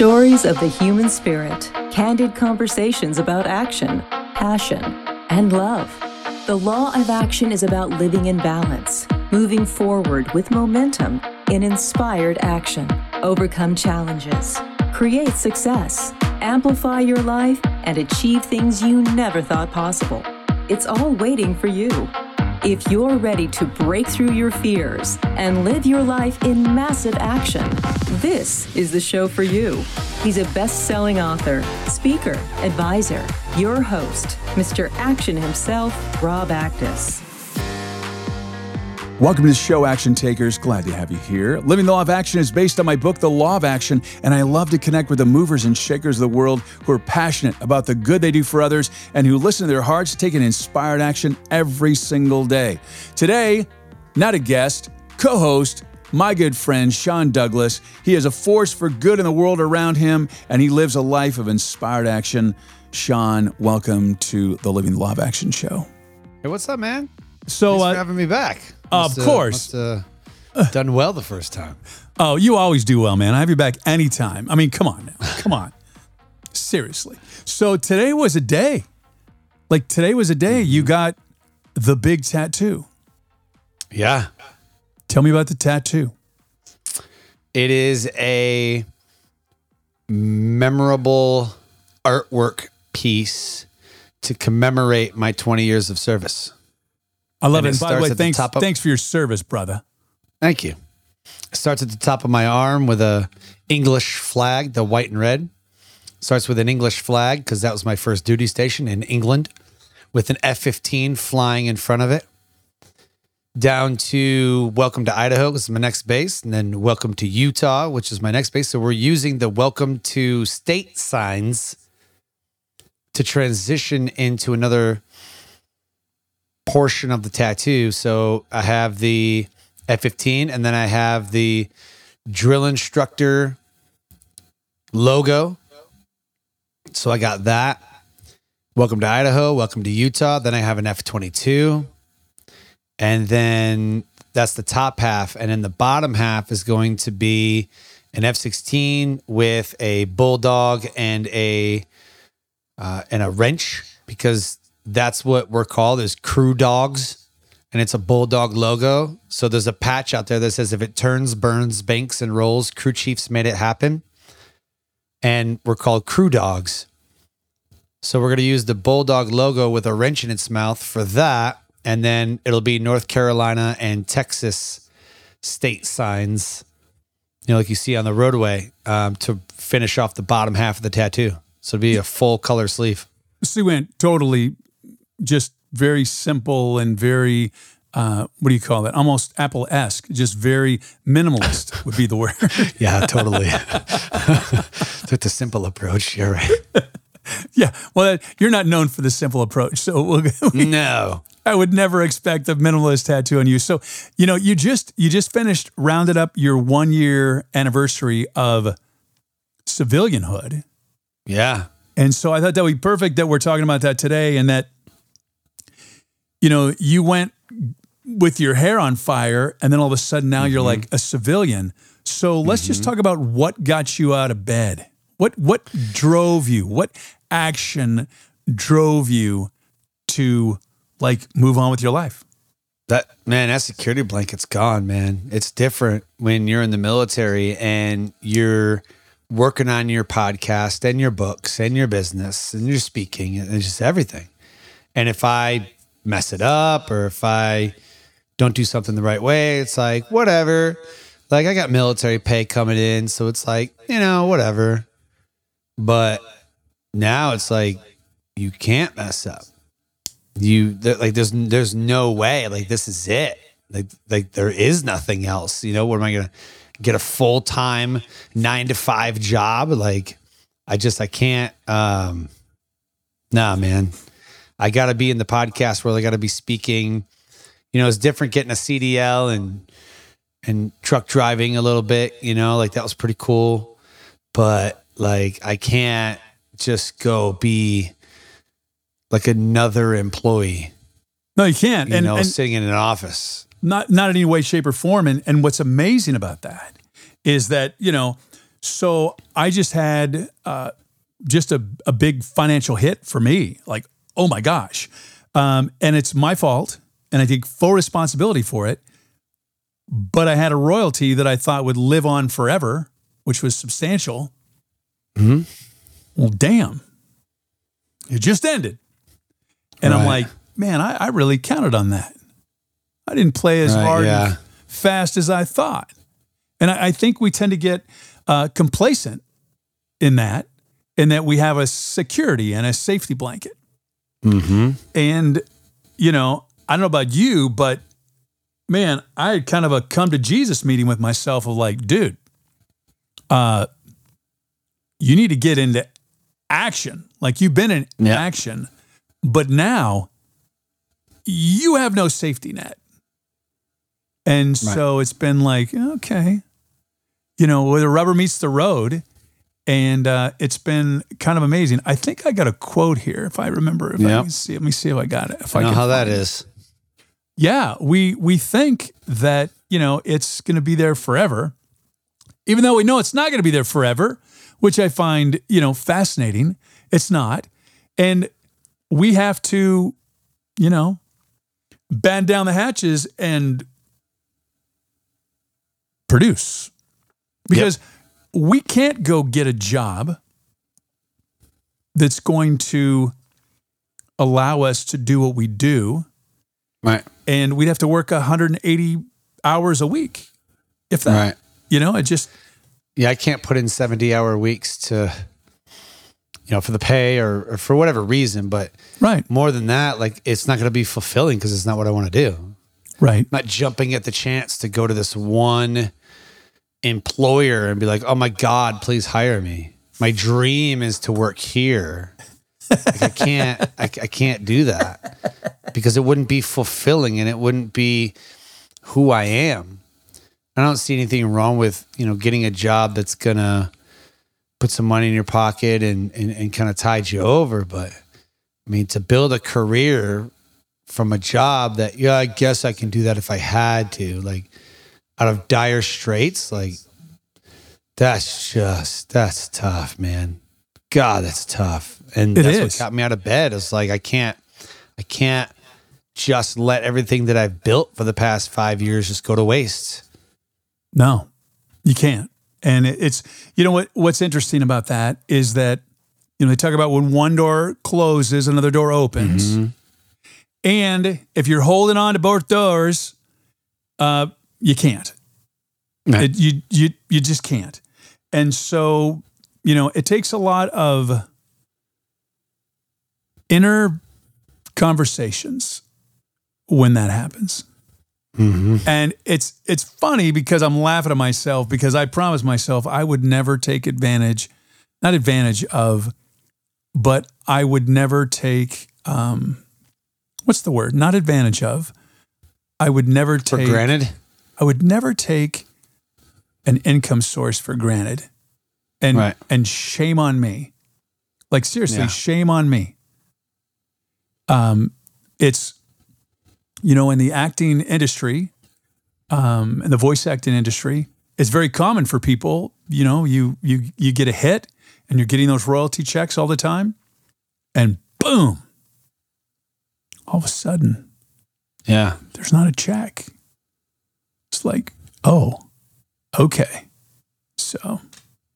Stories of the human spirit, candid conversations about action, passion, and love. The law of action is about living in balance, moving forward with momentum in inspired action, overcome challenges, create success, amplify your life, and achieve things you never thought possible. It's all waiting for you. If you're ready to break through your fears and live your life in massive action, this is the show for you. He's a best selling author, speaker, advisor, your host, Mr. Action himself, Rob Actis. Welcome to the show, Action Takers. Glad to have you here. Living the Law of Action is based on my book, The Law of Action, and I love to connect with the movers and shakers of the world who are passionate about the good they do for others and who listen to their hearts, taking inspired action every single day. Today, not a guest, co host, my good friend Sean Douglas. He is a force for good in the world around him, and he lives a life of inspired action. Sean, welcome to the Living the Law of Action show. Hey, what's up, man? So, Thanks uh, for having me back. of Must, uh, course. must, uh, done well the first time. Oh, you always do well, man. I have you back anytime. I mean, come on now. Come on. Seriously. So today was a day. Like today was a day you got the big tattoo. Yeah, Tell me about the tattoo. it is a memorable artwork piece to commemorate my 20 years of service. I love And it. And by the way, at the thanks, of- thanks for your service, brother. Thank you. It starts at the top of my arm with a English flag, the white and red. Starts with an English flag because that was my first duty station in England, with an F-15 flying in front of it. Down to Welcome to Idaho, which is my next base, and then Welcome to Utah, which is my next base. So we're using the Welcome to State signs to transition into another portion of the tattoo. So I have the F15 and then I have the drill instructor logo. So I got that. Welcome to Idaho. Welcome to Utah. Then I have an F22. And then that's the top half. And then the bottom half is going to be an F16 with a bulldog and a uh, and a wrench because that's what we're called is crew dogs and it's a bulldog logo. So there's a patch out there that says if it turns burns banks and rolls crew chiefs made it happen. And we're called crew dogs. So we're going to use the bulldog logo with a wrench in its mouth for that and then it'll be north carolina and texas state signs you know like you see on the roadway um, to finish off the bottom half of the tattoo. So it'll be a full color sleeve. So we went totally just very simple and very uh, what do you call it? Almost Apple esque, just very minimalist would be the word. Yeah, totally. Took a simple approach. You're right. yeah. Well, you're not known for the simple approach. So we'll, No. I would never expect a minimalist tattoo on you. So, you know, you just you just finished rounded up your one year anniversary of civilianhood. Yeah. And so I thought that would be perfect that we're talking about that today and that you know, you went with your hair on fire and then all of a sudden now you're mm-hmm. like a civilian. So let's just mm-hmm. talk about what got you out of bed. What what drove you? What action drove you to like move on with your life? That man, that security blanket's gone, man. It's different when you're in the military and you're working on your podcast and your books and your business and your speaking and it's just everything. And if I mess it up or if I don't do something the right way, it's like whatever. Like I got military pay coming in, so it's like, you know, whatever. But now it's like you can't mess up. You like there's there's no way like this is it. Like like there is nothing else. You know what am i gonna get a full-time nine to five job? Like i just i can't um nah man i gotta be in the podcast world i gotta be speaking you know it's different getting a cdl and and truck driving a little bit you know like that was pretty cool but like i can't just go be like another employee, No, you can't. you and know, and sitting in an office. not not in any way, shape, or form. And and what's amazing about that is that, you know, So I just had uh, just a, a big financial hit for me. Like, oh my gosh. Um, and it's my fault. And I take full responsibility for it. But I had a royalty that I thought would live on forever, which was substantial. Mhm. Well, damn. It just ended. And I'm like, man, I, I really counted on that. I didn't play as Right, hard yeah. and fast as I thought. And I, I think we tend to get uh, complacent in that, in that we have a security and a safety blanket. Mm-hmm. And, you know, I don't know about you, but man, I had kind of a come to Jesus meeting with myself of like, dude, uh, you need to get into action. Like you've been in Yeah. action, but now you have no safety net. And so it's been like, okay, you know, where the rubber meets the road. And uh, it's been kind of amazing. I think I got a quote here, if I remember. If I Yep. can see, let me see if I got it. If I know can how that it. is. Yeah, we we think that you know it's going to be there forever, even though we know it's not going to be there forever, which I find you know fascinating. It's not, and we have to, you know, band down the hatches and produce because we can't go get a job that's going to allow us to do what we do Right. and we'd have to work 180 hours a week if that Right. you know it just Yeah, I can't put in 70 hour weeks to, you know, for the pay or, or for whatever reason. But right more than that, like it's not going to be fulfilling because it's not what I want to do. right I'm not jumping at the chance to go to this one employer and be like, oh my God, please hire me. My dream is to work here. Like I can't, I, I can't do that because it wouldn't be fulfilling and it wouldn't be who I am. I don't see anything wrong with, you know, getting a job that's gonna put some money in your pocket and, and, and kind of tide you over. But I mean, to build a career from a job that, yeah, I guess I can do that if I had to, like out of dire straits, like that's just, that's tough, man. God, that's tough. And It that's is. what got me out of bed. It's like, I can't, I can't just let everything that I've built for the past five years just go to waste. no you can't and it, it's you know what what's interesting about that is that you know they talk about when one door closes another door opens Mm-hmm. and if you're holding on to both doors uh you can't. It- you you you just can't and so you know it takes a lot of inner conversations when that happens Mm-hmm. and it's it's funny because I'm laughing at myself because I promised myself I would never take advantage, not advantage of, but I would never take um, what's the word? Not advantage of. I would never take For granted. I would never take an income source for granted, and Right. and shame on me. Like seriously, Yeah. shame on me. Um, it's you know in the acting industry, um, in the voice acting industry, it's very common for people. You know, you you you get a hit, and you're getting those royalty checks all the time, and boom, all of a sudden Yeah. there's not a check. Like, oh, okay. So,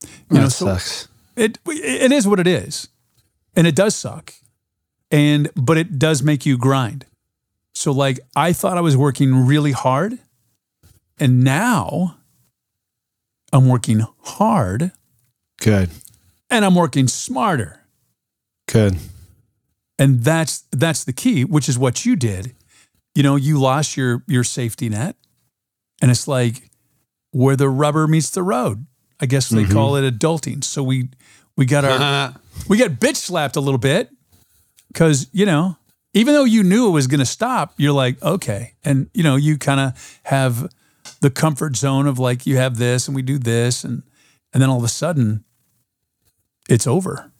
you that know, so sucks. it it is what it is, and it does suck, and but it does make you grind. So, like, I thought I was working really hard, and now I'm working hard, Good. and I'm working smarter. Good. and that's that's the key which is what you did you know you lost your your safety net and it's like where the rubber meets the road. I guess they mm-hmm. call it adulting. So we we got our we got bitch slapped a little bit. Because you know even though you knew it was going to stop you're like okay. And you know you kind of have the comfort zone of like you have this and we do this. And and then all of a sudden it's over.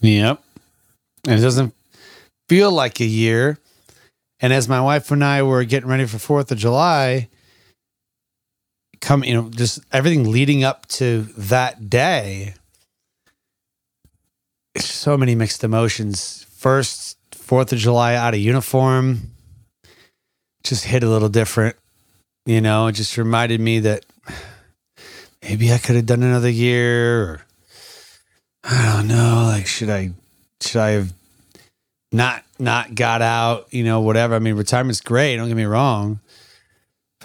Yep. And it doesn't feel like a year. And as my wife and I were getting ready for 4th of July, come, you know, just everything leading up to that day. So many mixed emotions. First, Fourth of July out of uniform, just hit a little different. You know, it just reminded me that maybe I could have done another year or I don't know, like should I should I have not not got out, you know, whatever. I mean, retirement's great, don't get me wrong.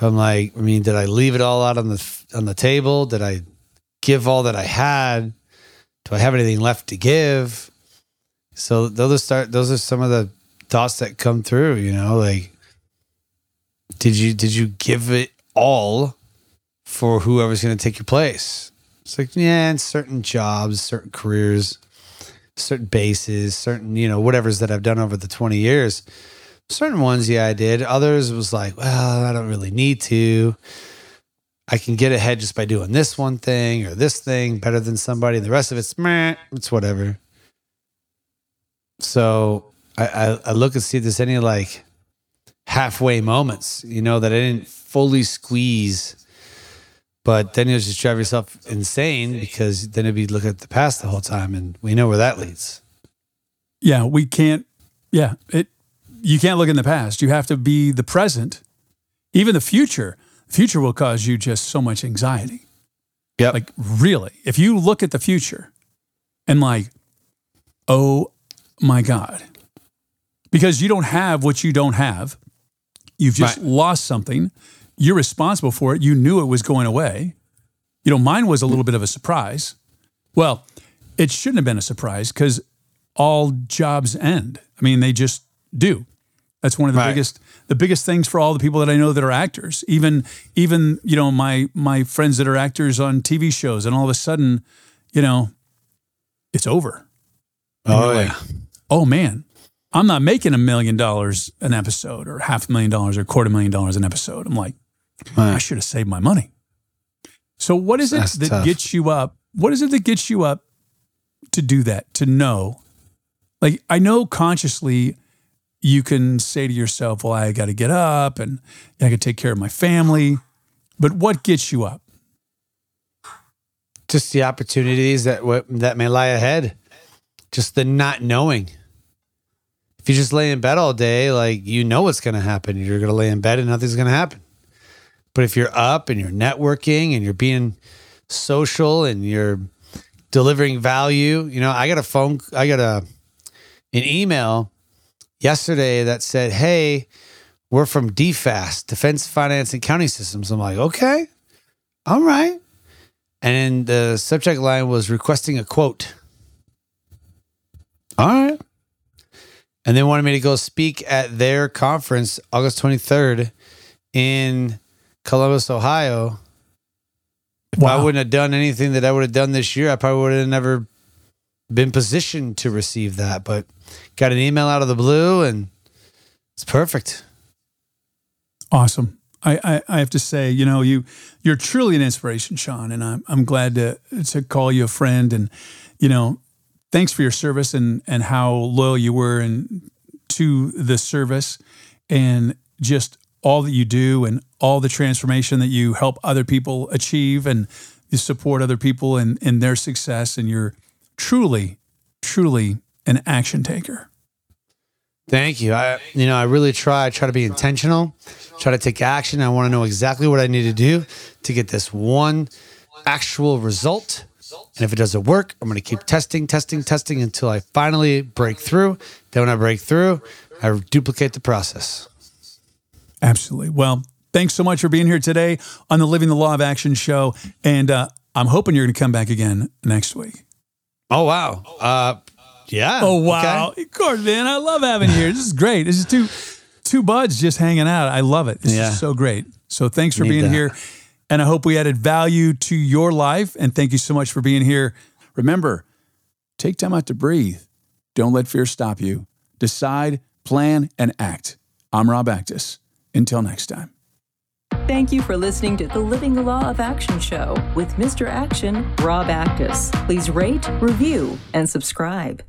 I'm like, I mean, did I leave it all out on the on the table? Did I give all that I had? Do I have anything left to give? So those are start those are some of the thoughts that come through, you know, like did you did you give it all for whoever's going to take your place? It's like, yeah, in certain jobs, certain careers, certain bases, certain, you know, whatever's that I've done over the 20 years certain ones, yeah, I did. Others was like, well, I don't really need to. I can get ahead just by doing this one thing or this thing better than somebody. And the rest of it's meh, it's whatever. So I, I, I look and see if there's any like halfway moments, you know, that I didn't fully squeeze. But then you'll just drive yourself insane because then it'd be looking at the past the whole time, and we know where that leads. Yeah, we can't. Yeah, it you can't look in the past. You have to be the present. Even the future, the future will cause you just so much anxiety. Yeah. Like really, if you look at the future and like, oh my God, because you don't have what you don't have, you've just right. lost something. You're responsible for it. You knew it was going away. You know, mine was a little bit of a surprise. Well, it shouldn't have been a surprise because all jobs end. I mean, they just do. That's one of the right. biggest the biggest things for all the people that I know that are actors. Even even you know my my friends that are actors on TV shows, and all of a sudden, you know, it's over. And oh yeah. Like, oh man, I'm not making a million dollars an episode, or half a million dollars, or quarter million dollars an episode. I'm like, right. I should have saved my money. So what is That's it that tough. gets you up? What is it that gets you up to do that? To know, like I know consciously you can say to yourself, well, I got to get up and I to take care of my family. But what gets you up? Just the opportunities that that may lie ahead. Just the not knowing. If you just lay in bed all day, like you know what's going to happen. You're going to lay in bed and nothing's going to happen. But if you're up and you're networking and you're being social and you're delivering value, you know, I got a phone, I got a an email yesterday that said, Hey, we're from DFAST, Defense Finance and Accounting Systems. I'm like, okay, all right. And the subject line was requesting a quote. All right. And they wanted me to go speak at their conference August 23rd in Columbus, Ohio. If wow. I wouldn't have done anything that I would have done this year, I probably would have never been positioned to receive that. But got an email out of the blue and it's perfect. Awesome. I, I, I, have to say, you know, you you're truly an inspiration, Sean, and I'm I'm glad to to call you a friend. And you know, thanks for your service and and how loyal you were and to the service, and just all that you do and all the transformation that you help other people achieve, and you support other people in in their success. And you're truly, truly an action taker. Thank you. I, you know, I really try. I try to be intentional, try to take action. I want to know exactly what I need to do to get this one actual result. And if it doesn't work, I'm going to keep testing, testing, testing until I finally break through. Then when I break through, I duplicate the process. Absolutely. Well, thanks so much for being here today on the Living the Law of Action show. And uh, I'm hoping you're going to come back again next week. Oh, wow. Uh, yeah. Oh wow. Okay. Of course, man. I love having you here. This is great. This is two two buds just hanging out. I love it. This yeah. is so great. So thanks for Need being that. here. And I hope we added value to your life. And thank you so much for being here. Remember, take time out to breathe. Don't let fear stop you. Decide, plan, and act. I'm Rob Actis. Until next time. Thank you for listening to the Living the Law of Action show with Mr. Action, Rob Actis. Please rate, review, and subscribe.